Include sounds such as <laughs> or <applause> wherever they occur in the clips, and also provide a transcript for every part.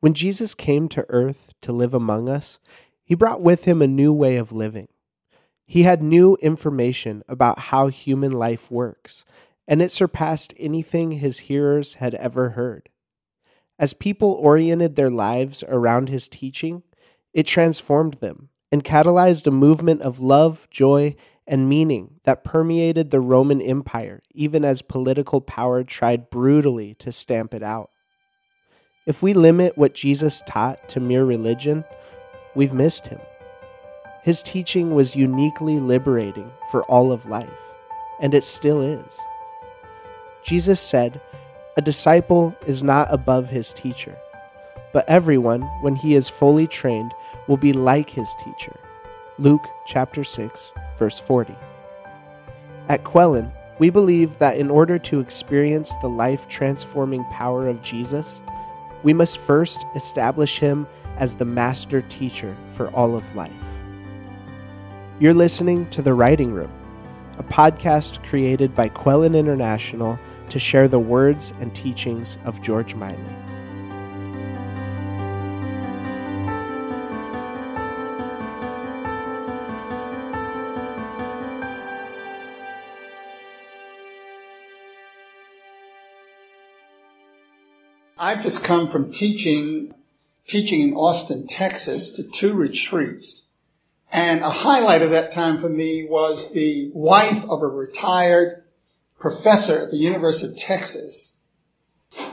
When Jesus came to earth to live among us, he brought with him a new way of living. He had new information about how human life works, and it surpassed anything his hearers had ever heard. As people oriented their lives around his teaching, it transformed them and catalyzed a movement of love, joy, and meaning that permeated the Roman Empire, even as political power tried brutally to stamp it out. If we limit what Jesus taught to mere religion, we've missed him. His teaching was uniquely liberating for all of life, and it still is. Jesus said, A disciple is not above his teacher, but everyone, when he is fully trained, will be like his teacher. Luke chapter 6, verse 40. At Quellen, we believe that in order to experience the life transforming power of Jesus, we must first establish him as the master teacher for all of life. You're listening to The Writing Room, a podcast created by Quellen International to share the words and teachings of George Miley. I've just come from teaching, teaching in Austin, Texas to two retreats. And a highlight of that time for me was the wife of a retired professor at the University of Texas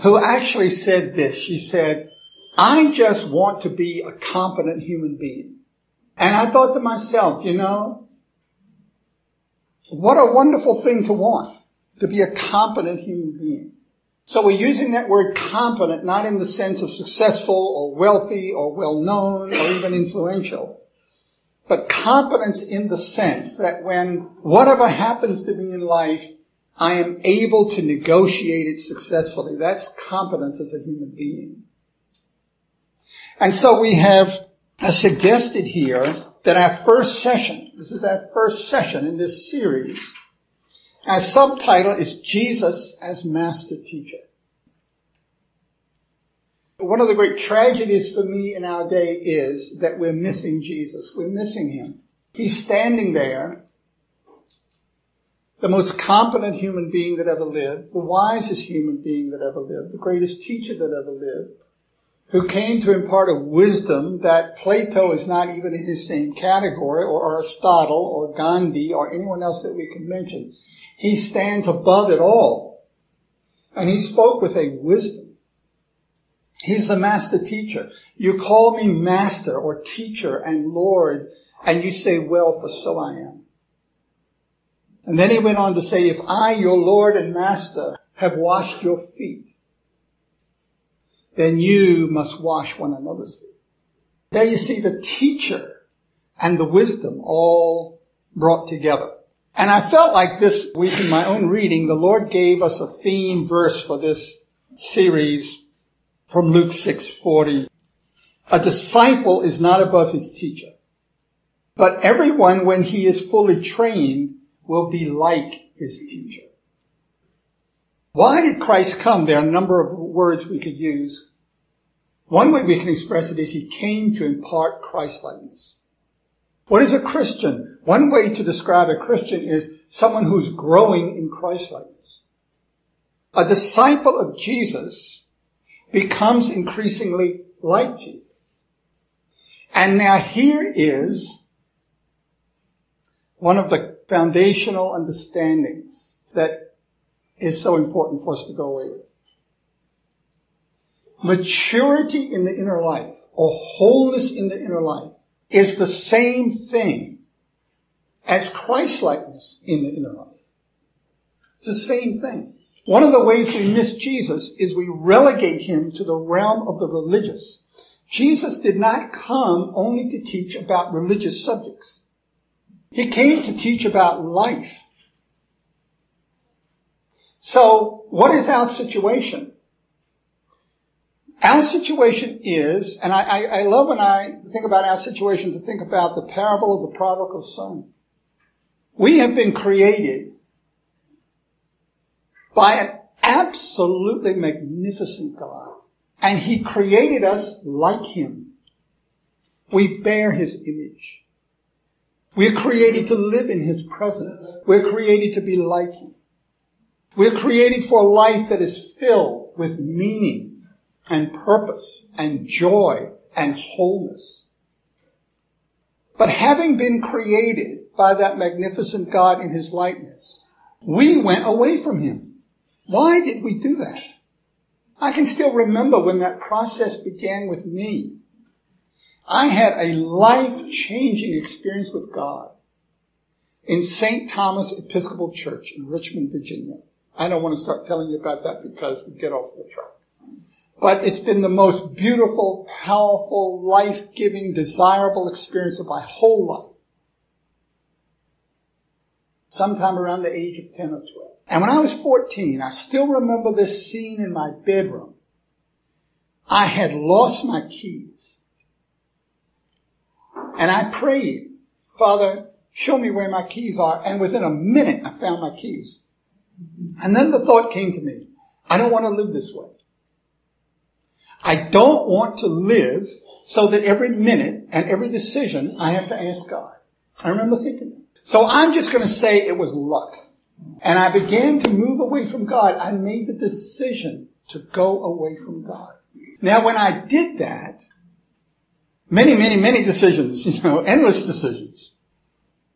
who actually said this. She said, I just want to be a competent human being. And I thought to myself, you know, what a wonderful thing to want, to be a competent human being. So we're using that word competent not in the sense of successful or wealthy or well known or even influential, but competence in the sense that when whatever happens to me in life, I am able to negotiate it successfully. That's competence as a human being. And so we have uh, suggested here that our first session, this is our first session in this series, our subtitle is Jesus as Master Teacher. One of the great tragedies for me in our day is that we're missing Jesus. We're missing Him. He's standing there, the most competent human being that ever lived, the wisest human being that ever lived, the greatest teacher that ever lived, who came to impart a wisdom that Plato is not even in his same category, or Aristotle, or Gandhi, or anyone else that we can mention. He stands above it all. And he spoke with a wisdom. He's the master teacher. You call me master or teacher and Lord, and you say, well, for so I am. And then he went on to say, if I, your Lord and master, have washed your feet, then you must wash one another's feet. There you see the teacher and the wisdom all brought together. And I felt like this week in my own reading, the Lord gave us a theme verse for this series from Luke 6:40. A disciple is not above his teacher, but everyone when he is fully trained will be like his teacher. Why did Christ come? There are a number of words we could use. One way we can express it is he came to impart Christlikeness. What is a Christian? One way to describe a Christian is someone who's growing in Christlikeness. A disciple of Jesus becomes increasingly like Jesus. And now here is one of the foundational understandings that is so important for us to go away with. Maturity in the inner life, or wholeness in the inner life, is the same thing as Christlikeness in the inner life. It's the same thing. One of the ways we miss Jesus is we relegate him to the realm of the religious. Jesus did not come only to teach about religious subjects. He came to teach about life. So, what is our situation? Our situation is, and I, I, I, love when I think about our situation to think about the parable of the prodigal son. We have been created by an absolutely magnificent God. And he created us like him. We bear his image. We're created to live in his presence. We're created to be like him. We're created for a life that is filled with meaning and purpose and joy and wholeness. But having been created by that magnificent God in his likeness, we went away from him. Why did we do that? I can still remember when that process began with me. I had a life-changing experience with God in St. Thomas Episcopal Church in Richmond, Virginia. I don't want to start telling you about that because we get off the track. But it's been the most beautiful, powerful, life-giving, desirable experience of my whole life. Sometime around the age of 10 or 12. And when I was 14, I still remember this scene in my bedroom. I had lost my keys. And I prayed, Father, show me where my keys are. And within a minute, I found my keys. And then the thought came to me, I don't want to live this way. I don't want to live so that every minute and every decision I have to ask God. I remember thinking that. So I'm just going to say it was luck. And I began to move away from God. I made the decision to go away from God. Now when I did that, many, many, many decisions, <laughs> you know, endless decisions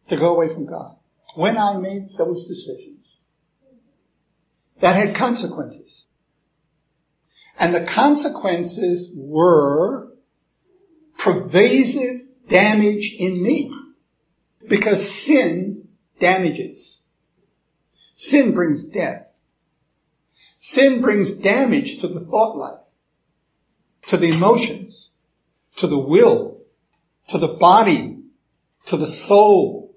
to go away from God. When I made those decisions, that had consequences. And the consequences were pervasive damage in me. Because sin damages. Sin brings death. Sin brings damage to the thought life, to the emotions, to the will, to the body, to the soul,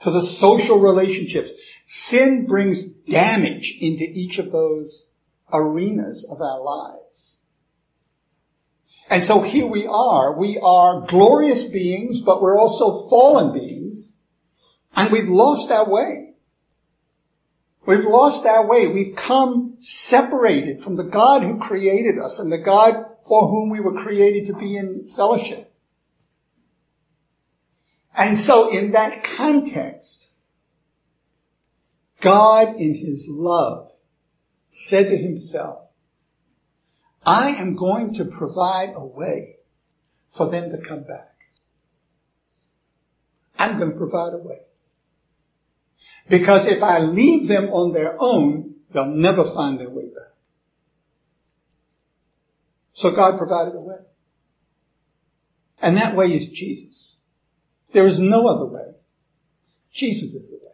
to the social relationships. Sin brings damage into each of those arenas of our lives. And so here we are. We are glorious beings, but we're also fallen beings. And we've lost our way. We've lost our way. We've come separated from the God who created us and the God for whom we were created to be in fellowship. And so in that context, God in his love said to himself, I am going to provide a way for them to come back. I'm going to provide a way. Because if I leave them on their own, they'll never find their way back. So God provided a way. And that way is Jesus. There is no other way. Jesus is the way.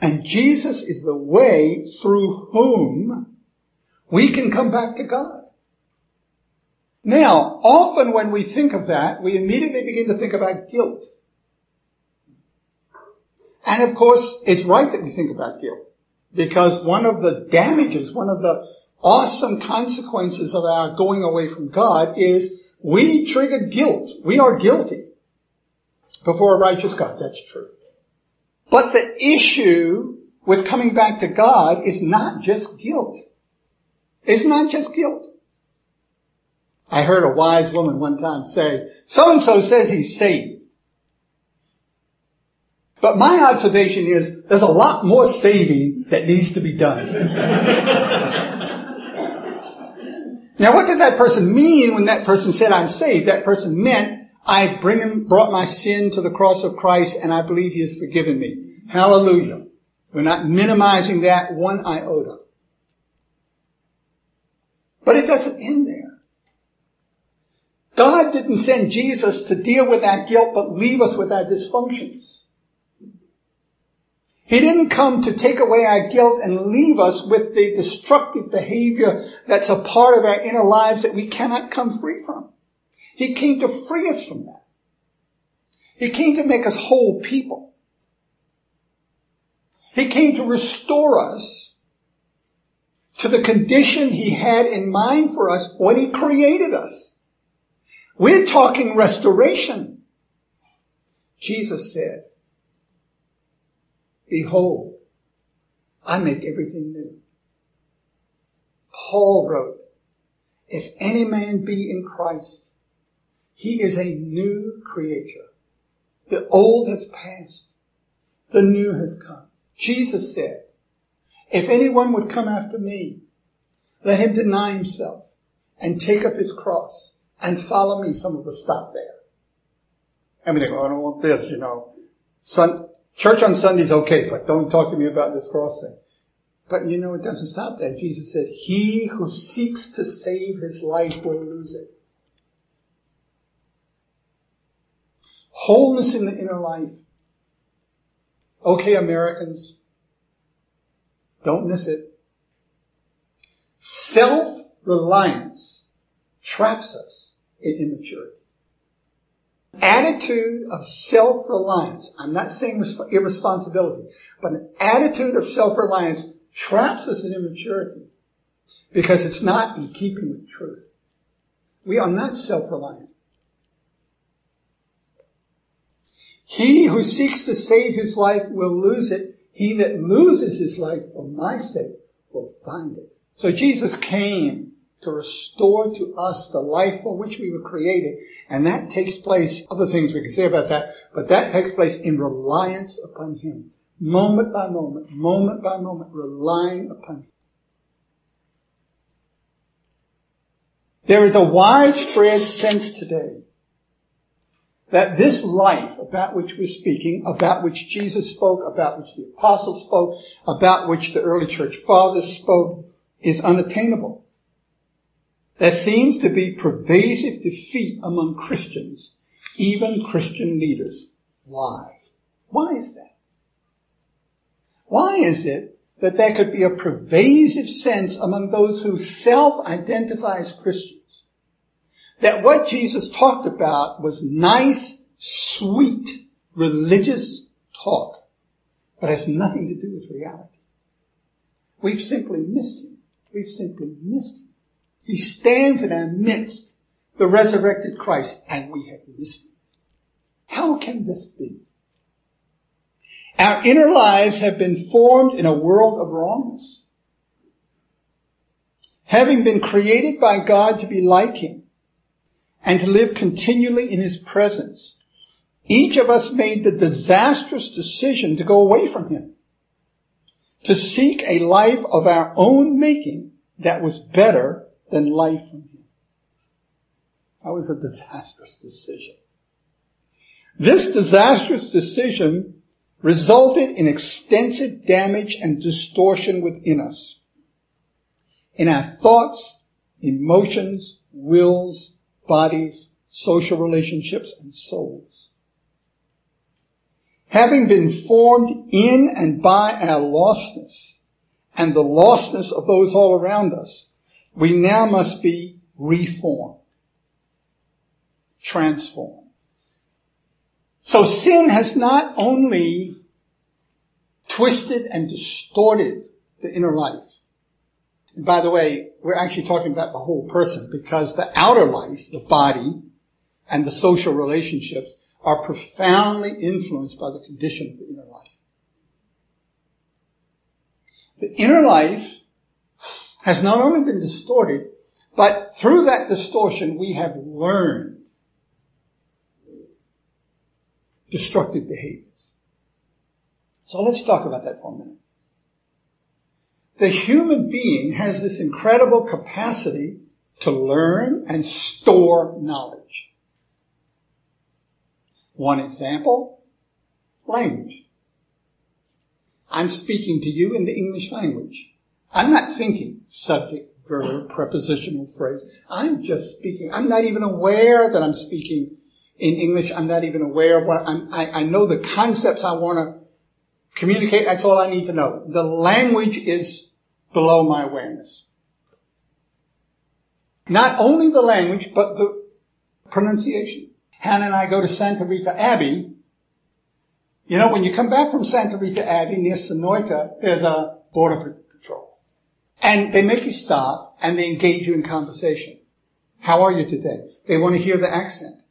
And Jesus is the way through whom we can come back to God. Now, often when we think of that, we immediately begin to think about guilt. And of course, it's right that we think about guilt. Because one of the damages, one of the awesome consequences of our going away from God is we trigger guilt. We are guilty before a righteous God. That's true. But the issue with coming back to God is not just guilt. It's not just guilt. I heard a wise woman one time say, so and so says he's saved. But my observation is there's a lot more saving that needs to be done. <laughs> now what did that person mean when that person said I'm saved? That person meant I bring him, brought my sin to the cross of Christ and I believe he has forgiven me. Hallelujah. We're not minimizing that one iota. But it doesn't end there. God didn't send Jesus to deal with that guilt, but leave us with our dysfunctions. He didn't come to take away our guilt and leave us with the destructive behavior that's a part of our inner lives that we cannot come free from. He came to free us from that. He came to make us whole people. He came to restore us to the condition he had in mind for us when he created us. We're talking restoration. Jesus said, behold, I make everything new. Paul wrote, If any man be in Christ, he is a new creature. The old has passed. The new has come. Jesus said, if anyone would come after me, let him deny himself and take up his cross and follow me. Some of us stop there. We think, oh, I don't want this, you know. Sun, church on Sunday's okay, but don't talk to me about this cross thing. But you know, it doesn't stop there. Jesus said, he who seeks to save his life will lose it. Wholeness in the inner life. Okay, Americans, don't miss it. Self-reliance traps us in immaturity. Attitude of self-reliance. I'm not saying irresponsibility, but an attitude of self-reliance traps us in immaturity because it's not in keeping with truth. We are not self-reliant. He who seeks to save his life will lose it. He that loses his life for my sake will find it. So Jesus came to restore to us the life for which we were created. And that takes place, other things we can say about that, but that takes place in reliance upon Him. Moment by moment, moment by moment, relying upon Him. There is a widespread sense today that this life about which we're speaking, about which Jesus spoke, about which the apostles spoke, about which the early church fathers spoke, is unattainable. There seems to be pervasive defeat among Christians, even Christian leaders. Why? Why is that? Why is it that there could be a pervasive sense among those who self-identify as Christians that what Jesus talked about was nice, sweet, religious talk, but has nothing to do with reality. We've simply missed him. We've simply missed him. He stands in our midst, the resurrected Christ, and we have missed him. How can this be? Our inner lives have been formed in a world of wrongness. Having been created by God to be like him, and to live continually in his presence. Each of us made the disastrous decision to go away from him, to seek a life of our own making that was better than life from him. That was a disastrous decision. This disastrous decision resulted in extensive damage and distortion within us. In our thoughts, emotions, wills, bodies, social relationships, and souls. Having been formed in and by our lostness and the lostness of those all around us, we now must be reformed, transformed. So sin has not only twisted and distorted the inner life, by the way, we're actually talking about the whole person because the outer life, the body, and the social relationships are profoundly influenced by the condition of the inner life. The inner life has not only been distorted, but through that distortion we have learned destructive behaviors. So let's talk about that for a minute the human being has this incredible capacity to learn and store knowledge. One example, language. I'm speaking to you in the English language. I'm not thinking subject, verb, prepositional phrase. I'm just speaking. I'm not even aware that I'm speaking in English. I'm not even aware of what I'm, I, I know the concepts I want to communicate. That's all I need to know. The language is below my awareness. Not only the language, but the pronunciation. Hannah and I go to Santa Rita Abbey. You know, when you come back from Santa Rita Abbey near Sonoita, there's a border patrol. And they make you stop and they engage you in conversation. How are you today? They want to hear the accent.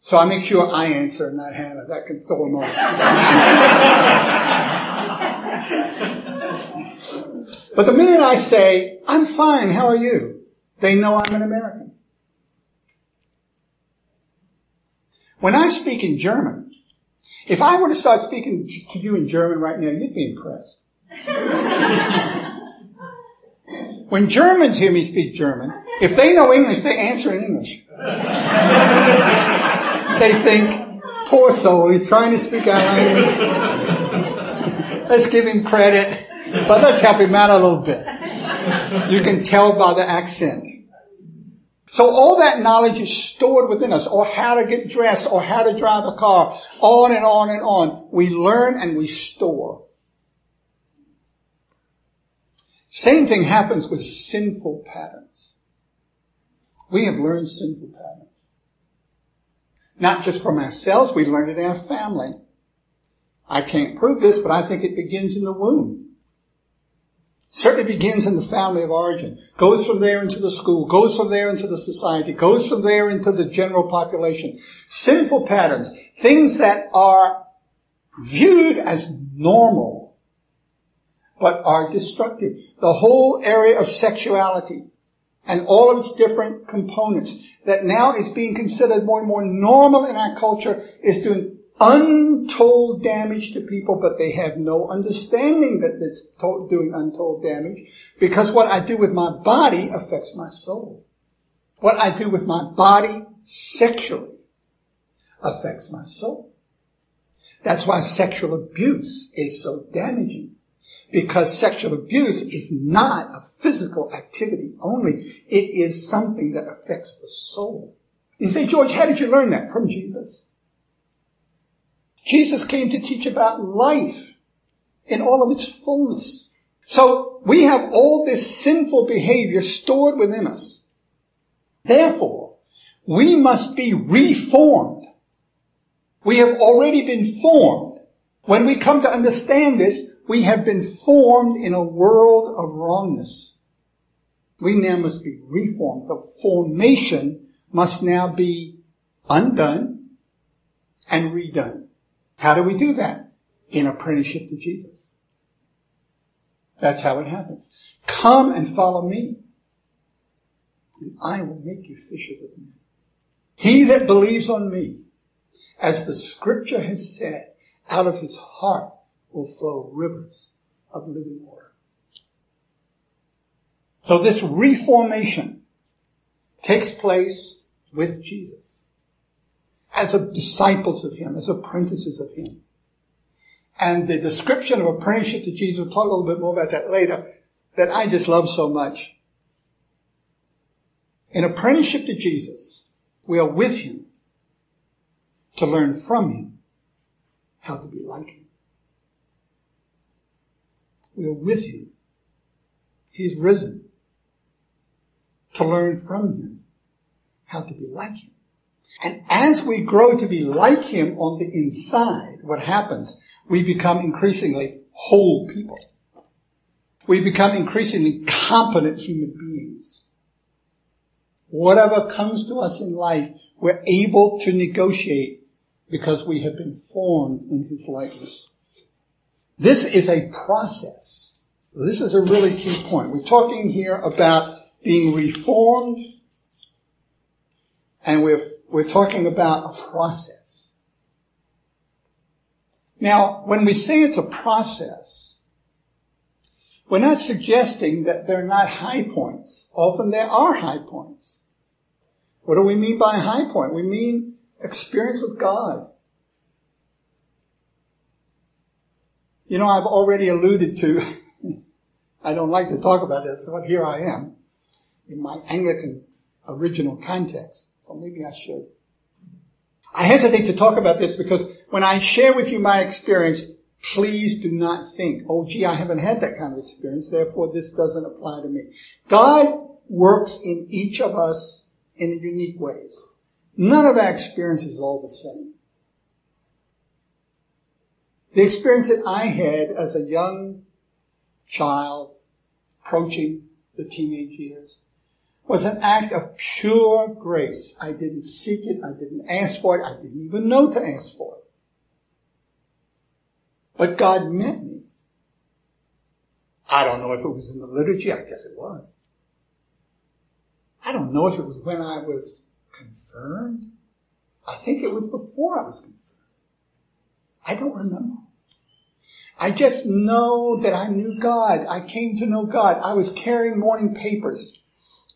So I make sure I answer, not Hannah. That can throw them off. <laughs> But the minute I say, I'm fine, how are you? They know I'm an American. When I speak in German, if I were to start speaking to you in German right now, you'd be impressed. <laughs> when Germans hear me speak German, if they know English, they answer in English. <laughs> they think, poor soul, he's trying to speak our language. <laughs> let's give him credit, but let's help him out a little bit. You can tell by the accent. So all that knowledge is stored within us, or how to get dressed, or how to drive a car, on and on and on. We learn and we store. Same thing happens with sinful patterns. We have learned sinful patterns. Not just from ourselves, we learn it in our family. I can't prove this, but I think it begins in the womb. Certainly begins in the family of origin, goes from there into the school, goes from there into the society, goes from there into the general population. Sinful patterns, things that are viewed as normal, but are destructive. The whole area of sexuality and all of its different components that now is being considered more and more normal in our culture is doing untold damage to people, but they have no understanding that it's doing untold damage because what I do with my body affects my soul. What I do with my body sexually affects my soul. That's why sexual abuse is so damaging. Because sexual abuse is not a physical activity only. It is something that affects the soul. You say, George, how did you learn that? From Jesus. Jesus came to teach about life in all of its fullness. So we have all this sinful behavior stored within us. Therefore, we must be reformed. We have already been formed. When we come to understand this, we have been formed in a world of wrongness. We now must be reformed. The formation must now be undone and redone. How do we do that? In apprenticeship to Jesus. That's how it happens. Come and follow me, and I will make you fishers of men. He that believes on me, as the scripture has said, out of his heart will flow rivers of living water. So this reformation takes place with Jesus as disciples of Him, as apprentices of Him. And the description of apprenticeship to Jesus, we'll talk a little bit more about that later, that I just love so much. In apprenticeship to Jesus, we are with Him to learn from Him how to be like Him. We are with Him. He's risen to learn from Him how to be like Him. And as we grow to be like Him on the inside, what happens? We become increasingly whole people. We become increasingly competent human beings. Whatever comes to us in life, we're able to negotiate because we have been formed in His likeness. This is a process. This is a really key point. We're talking here about being reformed and we're we're talking about a process. Now, when we say it's a process, we're not suggesting that they're not high points. Often there are high points. What do we mean by high point? We mean experience with God. You know, I've already alluded to, <laughs> I don't like to talk about this, but here I am in my Anglican original context. So maybe I should. I hesitate to talk about this because when I share with you my experience, please do not think, oh gee, I haven't had that kind of experience, therefore this doesn't apply to me. God works in each of us in unique ways. None of our experience is all the same. The experience that I had as a young child approaching the teenage years was an act of pure grace. I didn't seek it. I didn't ask for it. I didn't even know to ask for it. But God met me. I don't know if it was in the liturgy. I guess it was. I don't know if it was when I was confirmed. I think it was before I was confirmed. I don't remember. I just know that I knew God. I came to know God. I was carrying morning papers,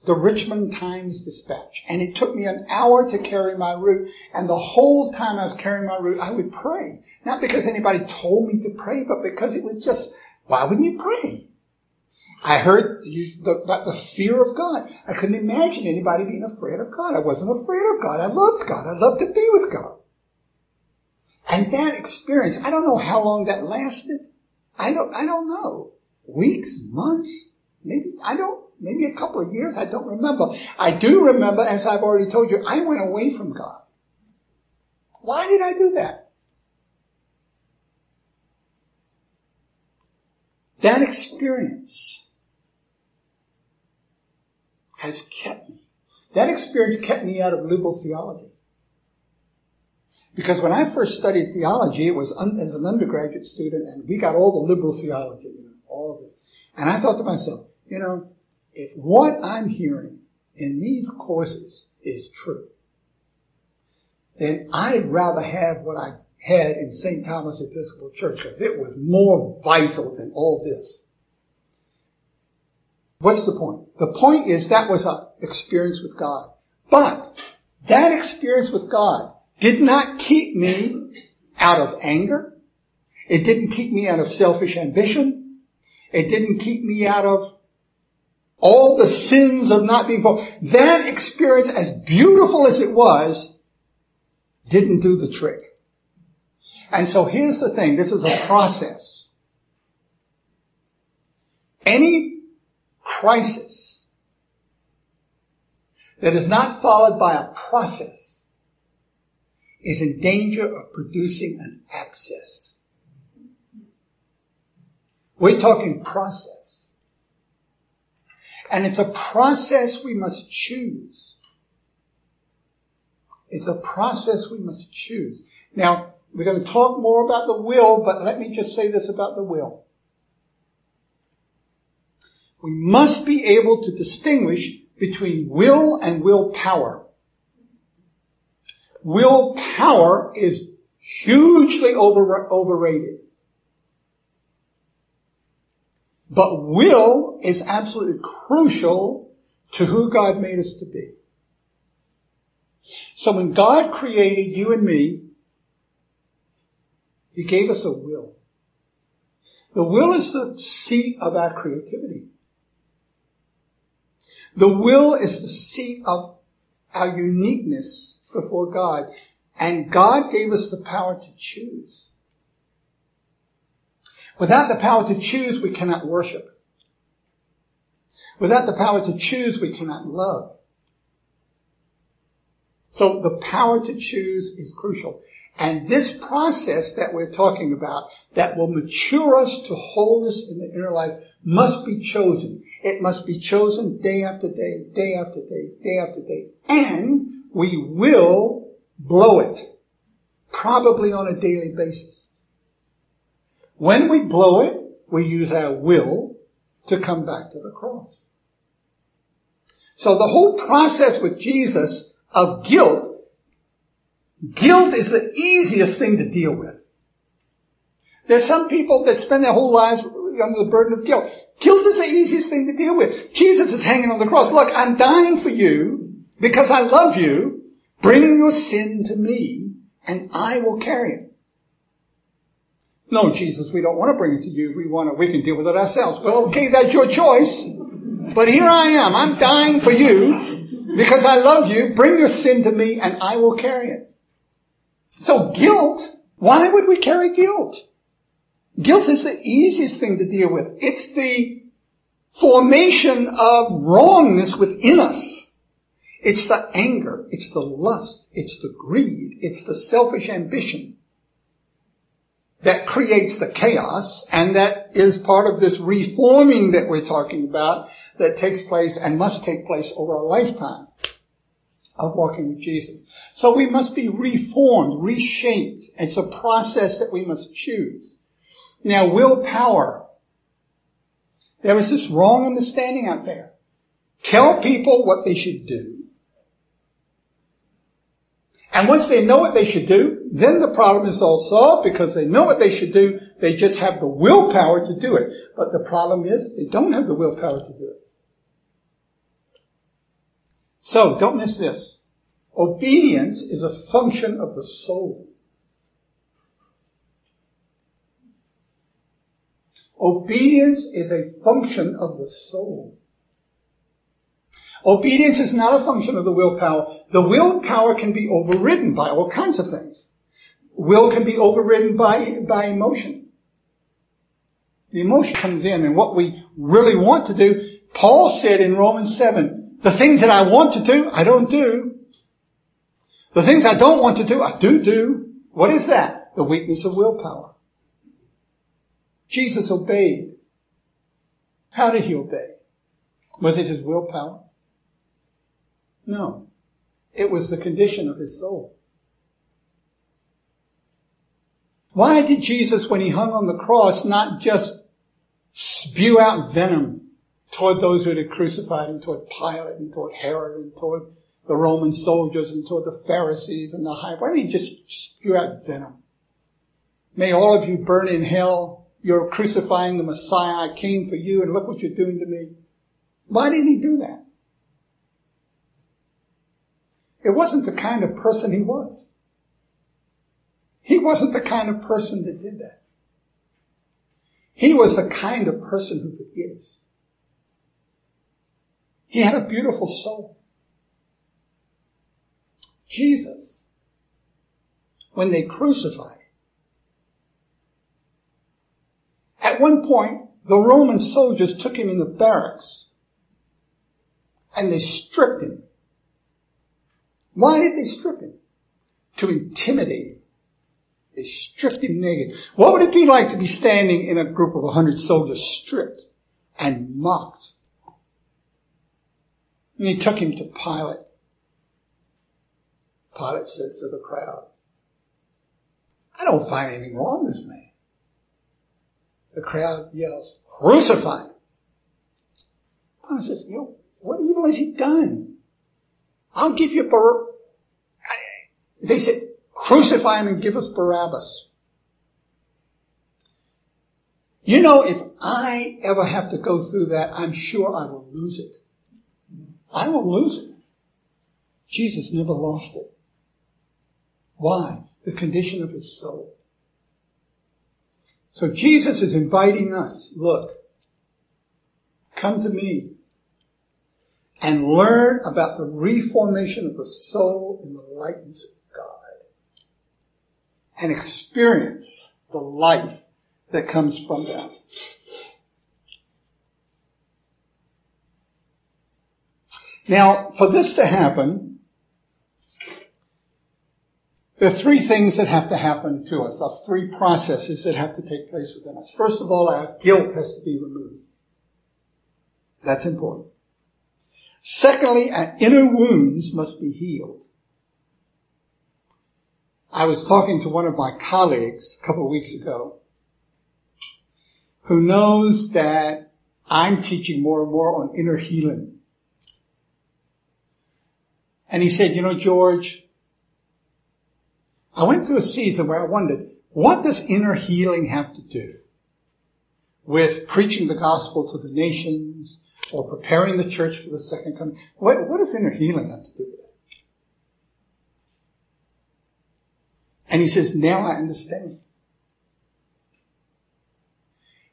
the Richmond Times Dispatch, and it took me an hour to carry my route. And the whole time I was carrying my route, I would pray. Not because anybody told me to pray, but because it was just, why wouldn't you pray? I heard about the fear of God. I couldn't imagine anybody being afraid of God. I wasn't afraid of God. I loved God. I loved to be with God. And that experience, I don't know how long that lasted. I don't, I don't know. Weeks, months, maybe, I don't, maybe a couple of years. I don't remember. I do remember, as I've already told you, I went away from God. Why did I do that? That experience has kept me. That experience kept me out of liberal theology. Because when I first studied theology, it was un- as an undergraduate student, and we got all the liberal theology, you know, all of it. And I thought to myself, you know, if what I'm hearing in these courses is true, then I'd rather have what I had in St. Thomas Episcopal Church because it was more vital than all this. What's the point? The point is that was an experience with God. But that experience with God did not keep me out of anger. It didn't keep me out of selfish ambition. It didn't keep me out of all the sins of not being full. That experience, as beautiful as it was, didn't do the trick. And so here's the thing. This is a process. Any crisis that is not followed by a process is in danger of producing an abscess. We're talking process. And it's a process we must choose. It's a process we must choose. Now, we're going to talk more about the will, but let me just say this about the will. We must be able to distinguish between will and willpower willpower is hugely over, overrated. But will is absolutely crucial to who God made us to be. So when God created you and me, He gave us a will. The will is the seat of our creativity. The will is the seat of our uniqueness before God. And God gave us the power to choose. Without the power to choose, we cannot worship. Without the power to choose, we cannot love. So the power to choose is crucial. And this process that we're talking about that will mature us to wholeness in the inner life must be chosen. It must be chosen day after day, day after day, day after day. And we will blow it, probably on a daily basis. When we blow it, we use our will to come back to the cross. So the whole process with Jesus of guilt, guilt is the easiest thing to deal with. There's some people that spend their whole lives under the burden of guilt. Guilt is the easiest thing to deal with. Jesus is hanging on the cross. Look, I'm dying for you because I love you, bring your sin to me and I will carry it. No, Jesus, we don't want to bring it to you. We want to, we can deal with it ourselves. Well, okay, that's your choice. But here I am. I'm dying for you because I love you. Bring your sin to me and I will carry it. So guilt, why would we carry guilt? Guilt is the easiest thing to deal with. It's the formation of wrongness within us. It's the anger, it's the lust, it's the greed, it's the selfish ambition that creates the chaos and that is part of this reforming that we're talking about that takes place and must take place over a lifetime of walking with Jesus. So we must be reformed, reshaped. It's a process that we must choose. Now, willpower. There is this wrong understanding out there tell people what they should do. And once they know what they should do, then the problem is all solved because they know what they should do. They just have the willpower to do it. But the problem is they don't have the willpower to do it. So don't miss this. Obedience is a function of the soul. Obedience is a function of the soul. Obedience is not a function of the willpower. The willpower can be overridden by all kinds of things. Will can be overridden by, by emotion. The emotion comes in and what we really want to do, Paul said in Romans 7, the things that I want to do, I don't do. The things I don't want to do, I do do. What is that? The weakness of willpower. Jesus obeyed. How did he obey? Was it his willpower? No. It was the condition of his soul. Why did Jesus, when he hung on the cross, not just spew out venom toward those who had crucified him, toward Pilate and toward Herod and toward the Roman soldiers and toward the Pharisees and the high? Why didn't he just spew out venom? May all of you burn in hell. You're crucifying the Messiah. I came for you and look what you're doing to me. Why didn't he do that? It wasn't the kind of person he was. He wasn't the kind of person that did that. He was the kind of person who forgives. He had a beautiful soul. Jesus, when they crucified him, at one point, the Roman soldiers took him in the barracks and they stripped him why did they strip him? To intimidate him. They stripped him naked. What would it be like to be standing in a group of a hundred soldiers stripped and mocked? And he took him to Pilate. Pilate says to the crowd, I don't find anything wrong with this man. The crowd yells, crucify him. Pilate says, you know, what evil has he done? I'll give you a Bar- they said, crucify him and give us Barabbas. You know, if I ever have to go through that, I'm sure I will lose it. I will lose it. Jesus never lost it. Why? The condition of his soul. So Jesus is inviting us, look, come to me and learn about the reformation of the soul in the likeness and experience the life that comes from that. Now, for this to happen, there are three things that have to happen to us, or three processes that have to take place within us. First of all, our guilt has to be removed. That's important. Secondly, our inner wounds must be healed. I was talking to one of my colleagues a couple of weeks ago who knows that I'm teaching more and more on inner healing. And he said, you know, George, I went through a season where I wondered, what does inner healing have to do with preaching the gospel to the nations or preparing the church for the second coming? What, what does inner healing have to do with it? And he says, now I understand.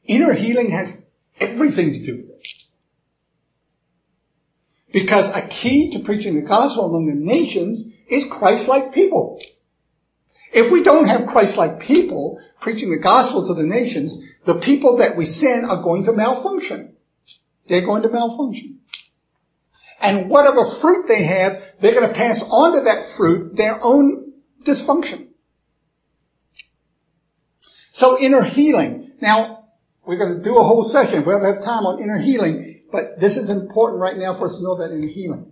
Inner healing has everything to do with it. Because a key to preaching the gospel among the nations is Christ-like people. If we don't have Christ-like people preaching the gospel to the nations, the people that we send are going to malfunction. They're going to malfunction. And whatever fruit they have, they're going to pass on to that fruit their own dysfunction. So inner healing. Now, we're going to do a whole session if we ever have time on inner healing, but this is important right now for us to know about inner healing.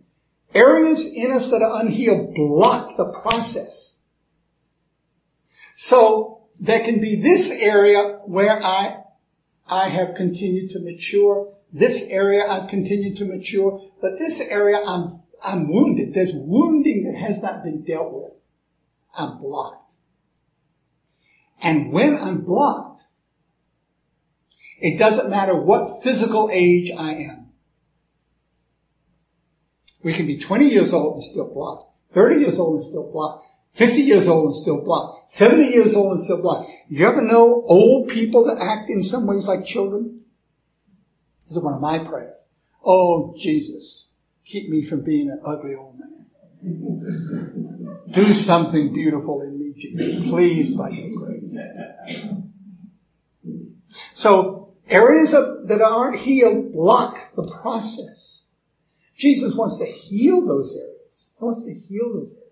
Areas in us that are unhealed block the process. So there can be this area where I, I have continued to mature This area I've continued to mature, but this area I'm, I'm wounded. There's wounding that has not been dealt with. I'm blocked. And when I'm blocked, it doesn't matter what physical age I am. We can be 20 years old and still blocked, 30 years old and still blocked, 50 years old and still blocked, 70 years old and still blocked. You ever know old people that act in some ways like children? This is one of my prayers. Oh, Jesus, keep me from being an ugly old man. <laughs> Do something beautiful in me, Jesus. Please, by your grace. So, areas of, that aren't healed block the process. Jesus wants to heal those areas. He wants to heal those areas.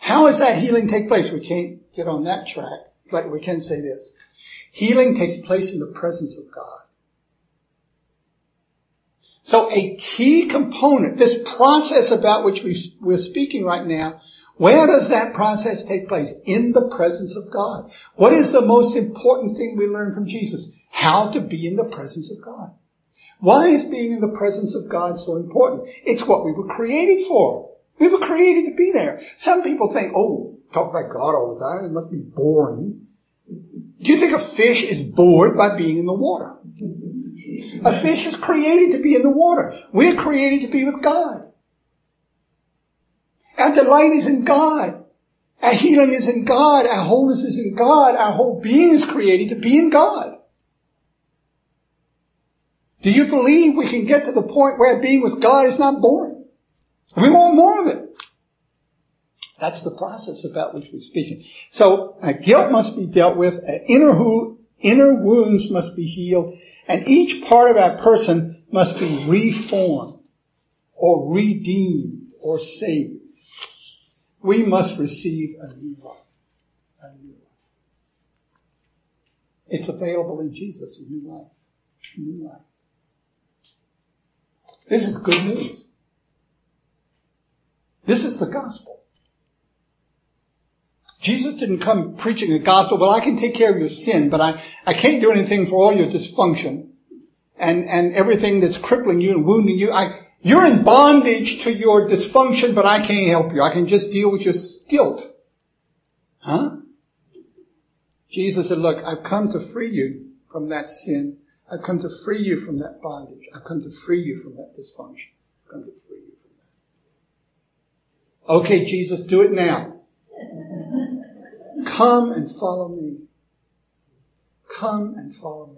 How does that healing take place? We can't get on that track, but we can say this. Healing takes place in the presence of God. So a key component, this process about which we, we're speaking right now, where does that process take place? In the presence of God. What is the most important thing we learn from Jesus? How to be in the presence of God. Why is being in the presence of God so important? It's what we were created for. We were created to be there. Some people think, oh, talk about God all the time. It must be boring. Do you think a fish is bored by being in the water? A fish is created to be in the water. We're created to be with God. Our delight is in God. Our healing is in God. Our wholeness is in God. Our whole being is created to be in God. Do you believe we can get to the point where being with God is not boring? We want more of it. That's the process about which we're speaking. So guilt must be dealt with. Inner, who, inner wounds must be healed. And each part of our person must be reformed or redeemed or saved. We must receive a new life. A new life. It's available in Jesus, a new life. A new life. This is good news. This is the gospel. Jesus didn't come preaching the gospel, well, I can take care of your sin, but I, I can't do anything for all your dysfunction and, and everything that's crippling you and wounding you. I, you're in bondage to your dysfunction, but I can't help you. I can just deal with your guilt. Huh? Jesus said, look, I've come to free you from that sin. I've come to free you from that bondage. I've come to free you from that dysfunction. I've come to free you from that. Okay, Jesus, do it now. Come and follow me. Come and follow me.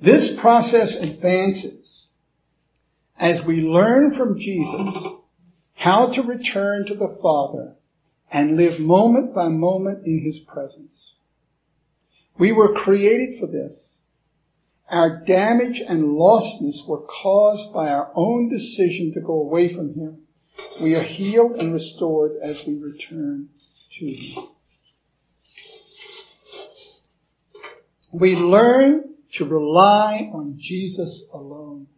This process advances as we learn from Jesus how to return to the Father and live moment by moment in His presence. We were created for this. Our damage and lostness were caused by our own decision to go away from Him. We are healed and restored as we return to Him. We learn to rely on Jesus alone.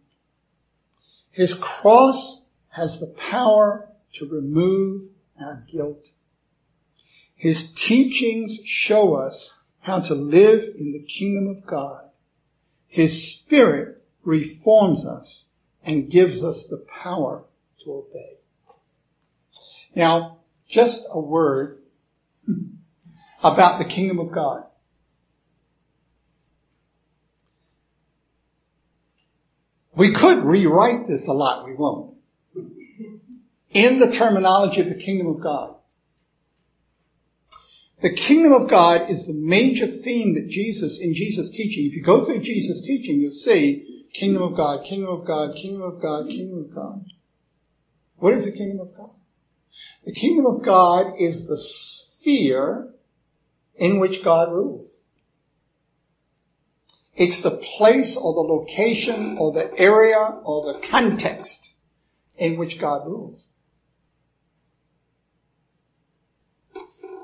His cross has the power to remove our guilt. His teachings show us how to live in the kingdom of God. His spirit reforms us and gives us the power to obey. Now, just a word <laughs> about the kingdom of God. We could rewrite this a lot, we won't. In the terminology of the kingdom of God. The kingdom of God is the major theme that Jesus, in Jesus' teaching, if you go through Jesus' teaching, you'll see kingdom of God, kingdom of God, kingdom of God, kingdom of God. What is the kingdom of God? The kingdom of God is the sphere in which God rules. It's the place or the location or the area or the context in which God rules.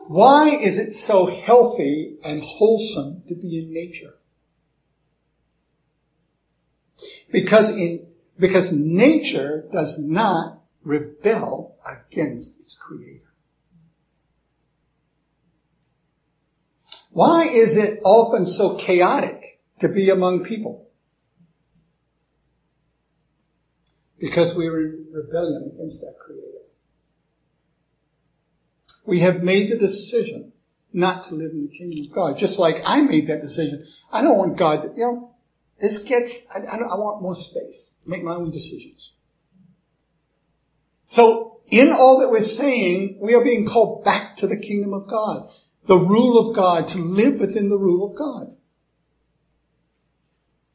Why is it so healthy and wholesome to be in nature? Because in, because nature does not rebel against its creator. Why is it often so chaotic to be among people? Because we were in rebellion against that creator. We have made the decision not to live in the kingdom of God. Just like I made that decision. I don't want God to, you know, this gets, I, I, I want more space. Make my own decisions. So, in all that we're saying, we are being called back to the kingdom of God the rule of God, to live within the rule of God.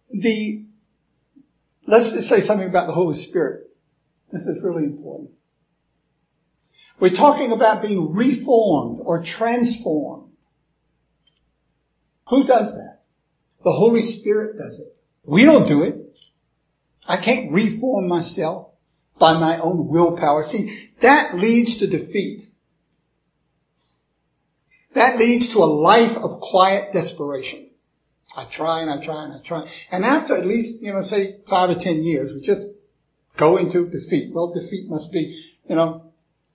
The, let's just say something about the Holy Spirit. This is really important. We're talking about being reformed or transformed. Who does that? The Holy Spirit does it. We don't do it. I can't reform myself by my own willpower. See, that leads to defeat. That leads to a life of quiet desperation. I try and I try and I try. And after at least, you know, say five or ten years, we just go into defeat. Well, defeat must be, you know,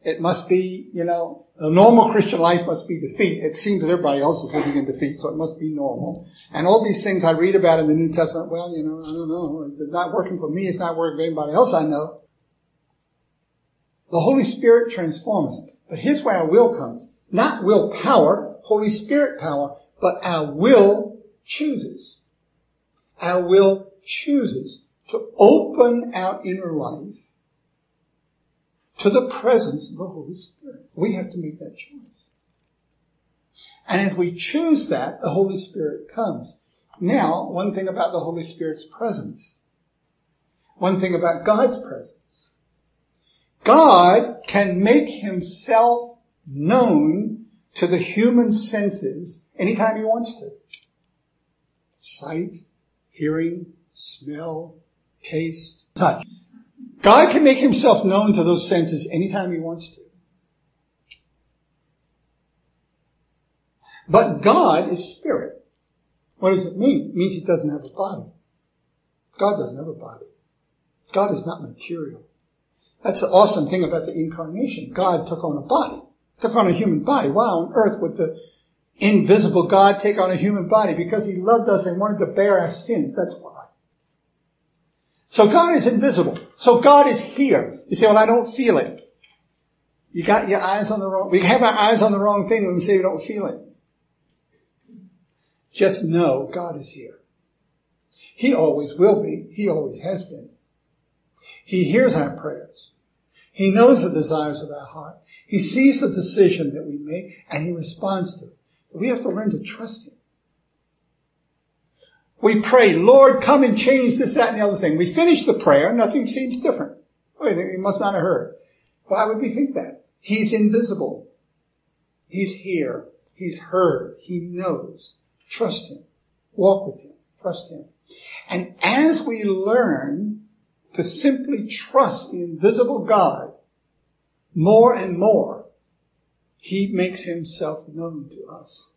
it must be, you know, a normal Christian life must be defeat. It seems that everybody else is living in defeat, so it must be normal. And all these things I read about in the New Testament, well, you know, I don't know. It's not working for me. It's not working for anybody else I know. The Holy Spirit transforms us. But here's where our will comes. Not willpower, Holy Spirit power, but our will chooses. Our will chooses to open our inner life to the presence of the Holy Spirit. We have to make that choice. And if we choose that, the Holy Spirit comes. Now, one thing about the Holy Spirit's presence. One thing about God's presence. God can make himself known to the human senses anytime he wants to. Sight, hearing, smell, taste, touch. God can make himself known to those senses anytime he wants to. But God is spirit. What does it mean? It means he doesn't have a body. God doesn't have a body. God is not material. That's the awesome thing about the incarnation. God took on a body took on a human body. Why on earth would the invisible God take on a human body? Because he loved us and wanted to bear our sins. That's why. So God is invisible. So God is here. You say, well, I don't feel it. You got your eyes on the wrong, we have our eyes on the wrong thing when we say we don't feel it. Just know God is here. He always will be. He always has been. He hears our prayers. He knows the desires of our heart. He sees the decision that we make and he responds to it. We have to learn to trust him. We pray, Lord, come and change this, that, and the other thing. We finish the prayer, nothing seems different. Oh, he must not have heard. Why would we think that? He's invisible. He's here. He's heard. He knows. Trust him. Walk with him. Trust him. And as we learn to simply trust the invisible God, more and more, he makes himself known to us.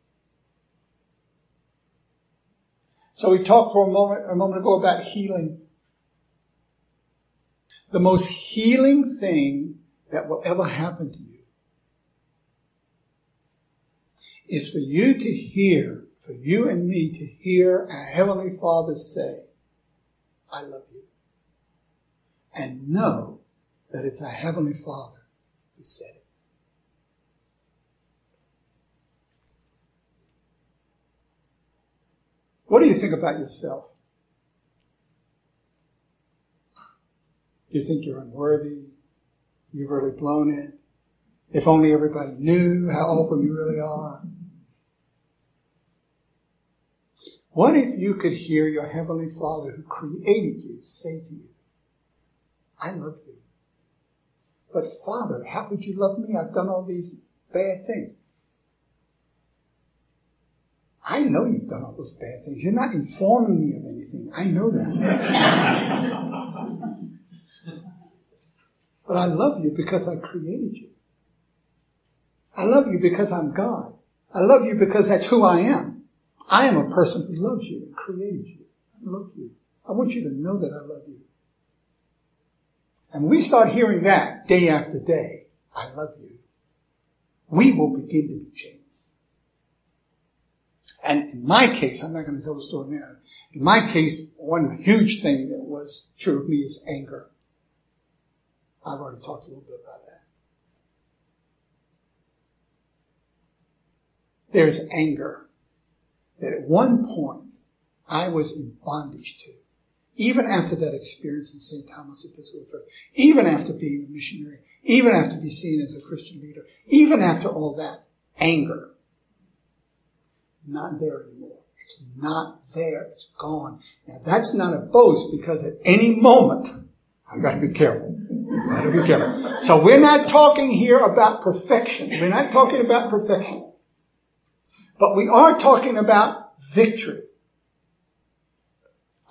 So we talked for a moment, a moment ago about healing. The most healing thing that will ever happen to you is for you to hear, for you and me to hear our Heavenly Father say, I love you. And know that it's our Heavenly Father who said it. What do you think about yourself? Do you think you're unworthy? You've really blown it? If only everybody knew how awful you really are. What if you could hear your Heavenly Father who created you say to you, I love you. But Father, how could you love me? I've done all these bad things. I know you've done all those bad things. You're not informing me of anything. I know that. but I love you because I created you. I love you because I'm God. I love you because that's who I am. I am a person who loves you and created you. I love you. I want you to know that I love you. And we start hearing that day after day, I love you, we will begin to be changed. And in my case, I'm not going to tell the story now. In my case, one huge thing that was true of me is anger. I've already talked a little bit about that. There's anger that at one point I was in bondage to. Even after that experience in St. Thomas Episcopal Church, even after being a missionary, even after being seen as a Christian leader, even after all that, anger not there anymore. It's not there. It's gone. Now that's not a boast because at any moment, I gotta be careful. I gotta be careful. So we're not talking here about perfection. We're not talking about perfection. But we are talking about victory.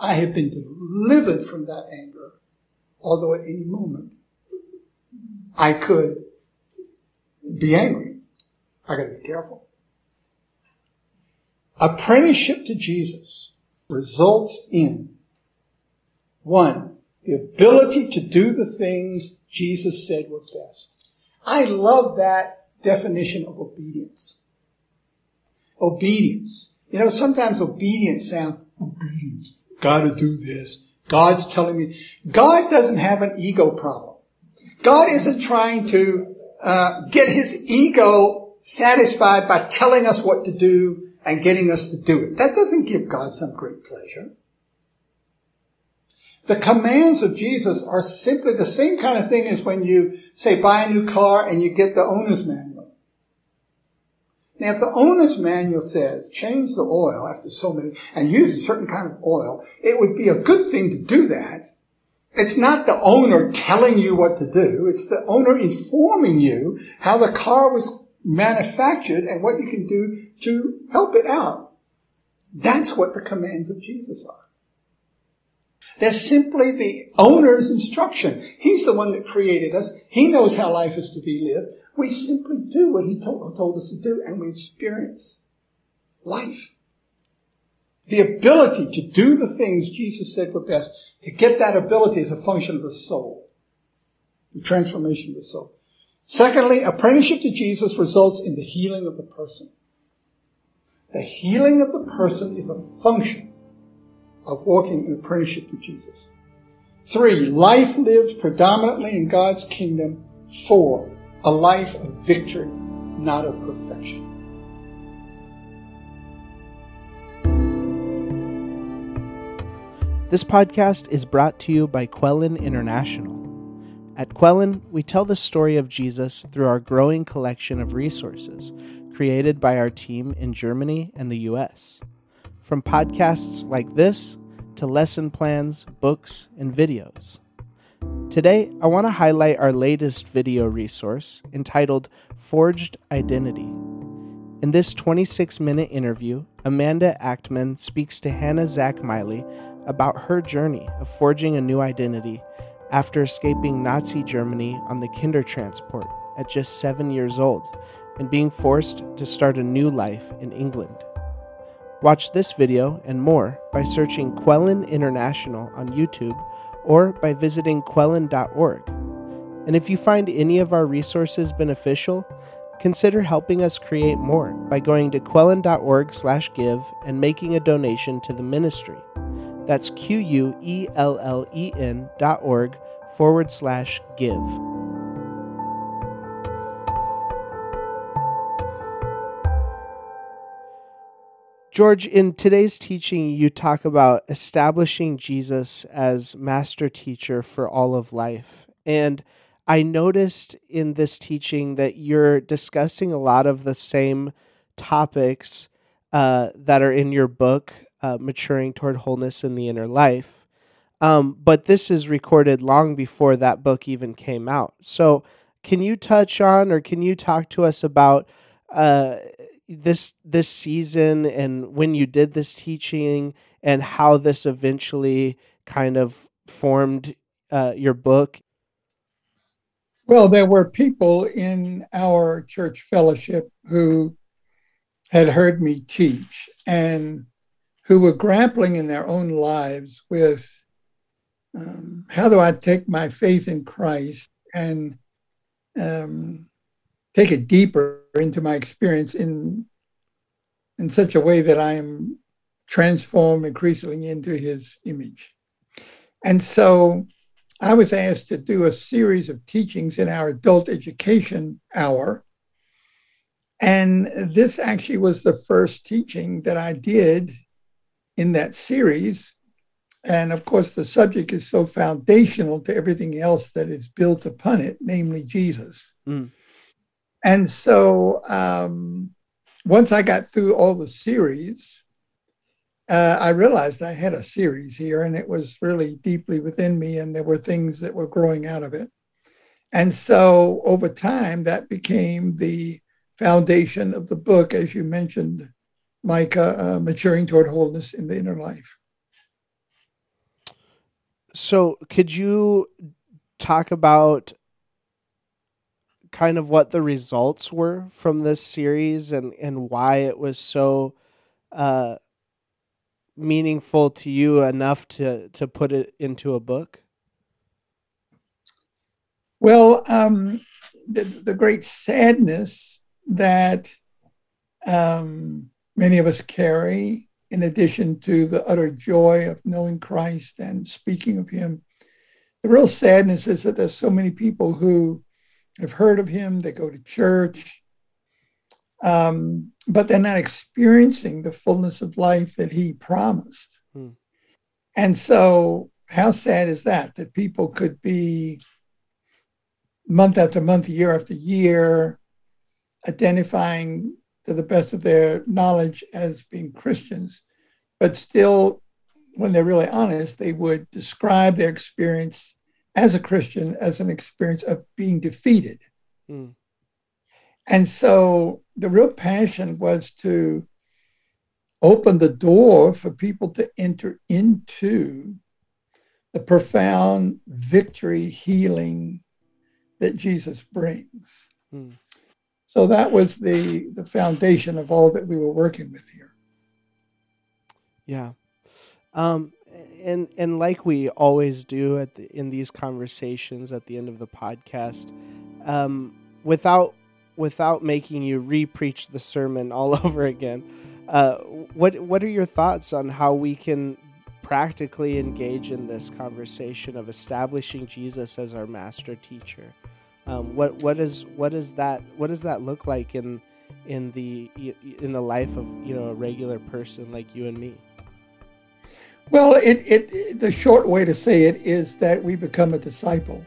I have been delivered from that anger, although at any moment I could be angry. I gotta be careful. Apprenticeship to Jesus results in one, the ability to do the things Jesus said were best. I love that definition of obedience. Obedience. You know, sometimes obedience sounds, obedience, gotta do this. God's telling me. God doesn't have an ego problem. God isn't trying to uh, get his ego satisfied by telling us what to do and getting us to do it. That doesn't give God some great pleasure. The commands of Jesus are simply the same kind of thing as when you say buy a new car and you get the owner's manual. Now, if the owner's manual says change the oil after so many and use a certain kind of oil, it would be a good thing to do that. It's not the owner telling you what to do. It's the owner informing you how the car was manufactured and what you can do to help it out. That's what the commands of Jesus are. They're simply the owner's instruction. He's the one that created us. He knows how life is to be lived. We simply do what he told, told us to do and we experience life. The ability to do the things Jesus said were best, to get that ability is a function of the soul. The transformation of the soul. Secondly, apprenticeship to Jesus results in the healing of the person. The healing of the person is a function of walking in apprenticeship to Jesus. Three, life lived predominantly in God's kingdom. Four, a life of victory, not of perfection. This podcast is brought to you by Quellen International. At Quellen, we tell the story of Jesus through our growing collection of resources created by our team in Germany and the US. From podcasts like this to lesson plans, books, and videos. Today, I want to highlight our latest video resource entitled Forged Identity. In this 26 minute interview, Amanda Achtman speaks to Hanna Zack Miley about her journey of forging a new identity after escaping Nazi Germany on the Kindertransport at just seven years old and being forced to start a new life in England. Watch this video and more by searching Quellen International on YouTube or by visiting quellen.org. And if you find any of our resources beneficial, consider helping us create more by going to quellen.org/give and making a donation to the ministry. That's Q U E L L E N dot org forward slash give. George, in today's teaching, you talk about establishing Jesus as master teacher for all of life. And I noticed in this teaching that you're discussing a lot of the same topics uh, that are in your book uh, maturing toward wholeness in the inner life. Um, but this is recorded long before that book even came out. So, can you touch on or can you talk to us about uh, this this season and when you did this teaching and how this eventually kind of formed uh, your book? Well, there were people in our church fellowship who had heard me teach and who were grappling in their own lives with um, how do I take my faith in Christ and um, take it deeper into my experience in in such a way that I am transformed increasingly into His image. And so I was asked to do a series of teachings in our adult education hour. And this actually was the first teaching that I did in that series. And of course, the subject is so foundational to everything else that is built upon it, namely Jesus. Mm. And so um, once I got through all the series, uh, I realized I had a series here and it was really deeply within me, and there were things that were growing out of it. And so over time, that became the foundation of the book, as you mentioned, Micah, uh, Maturing Toward Wholeness in the Inner Life. So, could you talk about kind of what the results were from this series and, and why it was so uh, meaningful to you enough to to put it into a book? Well, um, the, the great sadness that um, many of us carry, in addition to the utter joy of knowing Christ and speaking of Him, the real sadness is that there's so many people who have heard of Him, they go to church, um, but they're not experiencing the fullness of life that he promised. Hmm. And so, how sad is that? That people could be month after month, year after year, identifying to the best of their knowledge as being Christians, but still, when they're really honest, they would describe their experience as a Christian as an experience of being defeated. Hmm. And so the real passion was to open the door for people to enter into the profound victory, healing that Jesus brings. Hmm. So that was the, the foundation of all that we were working with here. Yeah. Um, and and like we always do at the, in these conversations at the end of the podcast, um, without without making you re-preach the sermon <laughs> all over again, uh, what what are your thoughts on how we can practically engage in this conversation of establishing Jesus as our master teacher? Um, what what is what is that what does that look like in in the in the life of you know a regular person like you and me? Well, it, it the short way to say it is that we become a disciple.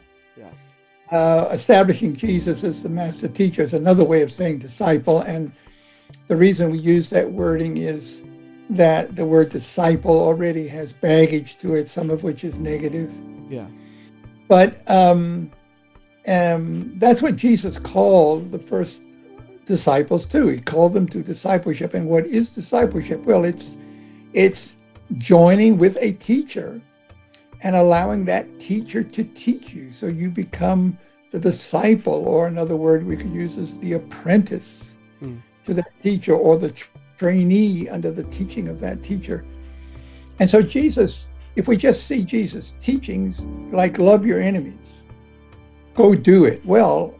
Uh, establishing Jesus as the master teacher is another way of saying disciple. And the reason we use that wording is that the word disciple already has baggage to it, some of which is negative. Yeah. But um, um, that's what Jesus called the first disciples too. He called them to discipleship. And what is discipleship? Well, it's it's joining with a teacher and allowing that teacher to teach you. So you become the disciple, or another word we could use is the apprentice mm. to that teacher or the trainee under the teaching of that teacher. And so Jesus, if we just see Jesus' teachings like love your enemies, go do it. Well,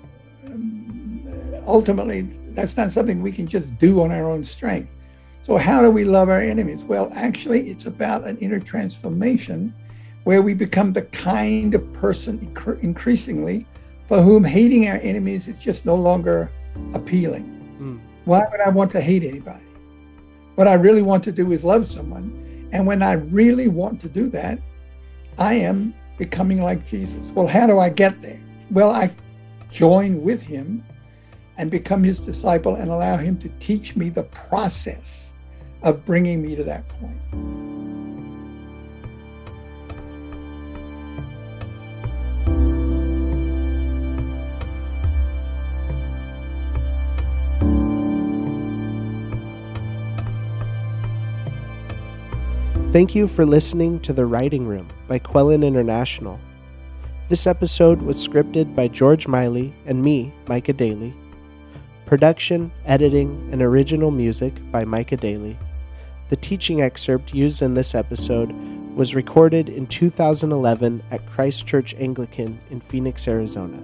ultimately, that's not something we can just do on our own strength. So, how do we love our enemies? Well, actually, it's about an inner transformation where we become the kind of person increasingly for whom hating our enemies is just no longer appealing. Mm. Why would I want to hate anybody? What I really want to do is love someone. And when I really want to do that, I am becoming like Jesus. Well, how do I get there? Well, I join with him and become his disciple and allow him to teach me the process of bringing me to that point. Thank you for listening to The Writing Room by Quellen International. This episode was scripted by George Miley and me, Micah Daly. Production, editing, and original music by Micah Daly. The teaching excerpt used in this episode was recorded in 2011 at Christ Church Anglican in Phoenix, Arizona.